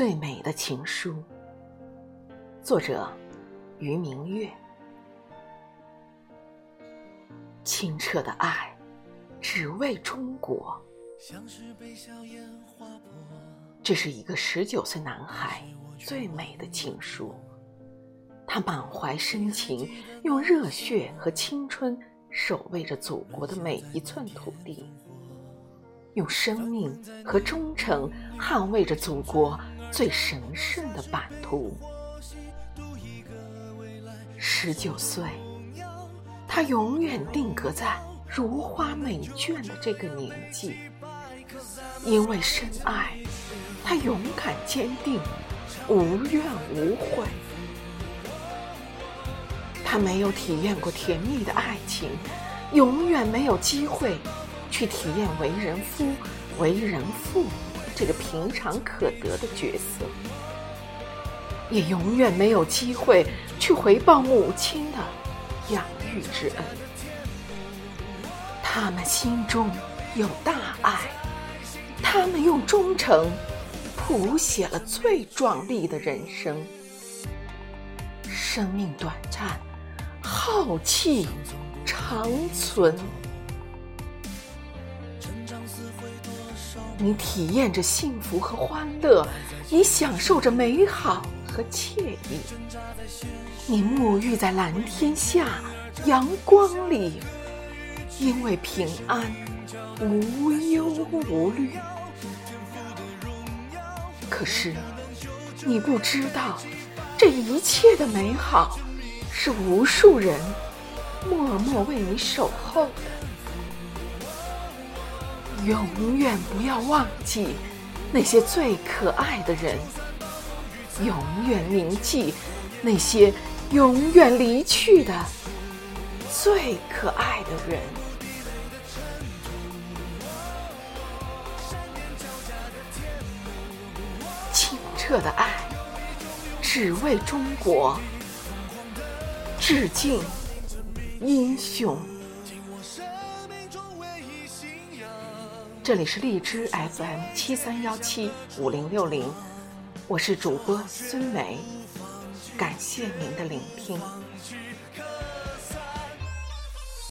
最美的情书，作者于明月。清澈的爱，只为中国。这是一个十九岁男孩最美的情书。他满怀深情，用热血和青春守卫着祖国的每一寸土地，用生命和忠诚捍卫着祖国。最神圣的版图。十九岁，他永远定格在如花美眷的这个年纪。因为深爱，他勇敢坚定，无怨无悔。他没有体验过甜蜜的爱情，永远没有机会去体验为人夫、为人父。这个平常可得的角色，也永远没有机会去回报母亲的养育之恩。他们心中有大爱，他们用忠诚谱写了最壮丽的人生。生命短暂，浩气长存。成长似回你体验着幸福和欢乐，你享受着美好和惬意，你沐浴在蓝天下、阳光里，因为平安，无忧无虑。可是，你不知道，这一切的美好，是无数人默默为你守候的。永远不要忘记那些最可爱的人，永远铭记那些永远离去的最可爱的人。清澈的爱，只为中国。致敬英雄。这里是荔枝 FM 七三幺七五零六零，我是主播孙梅，感谢您的聆听。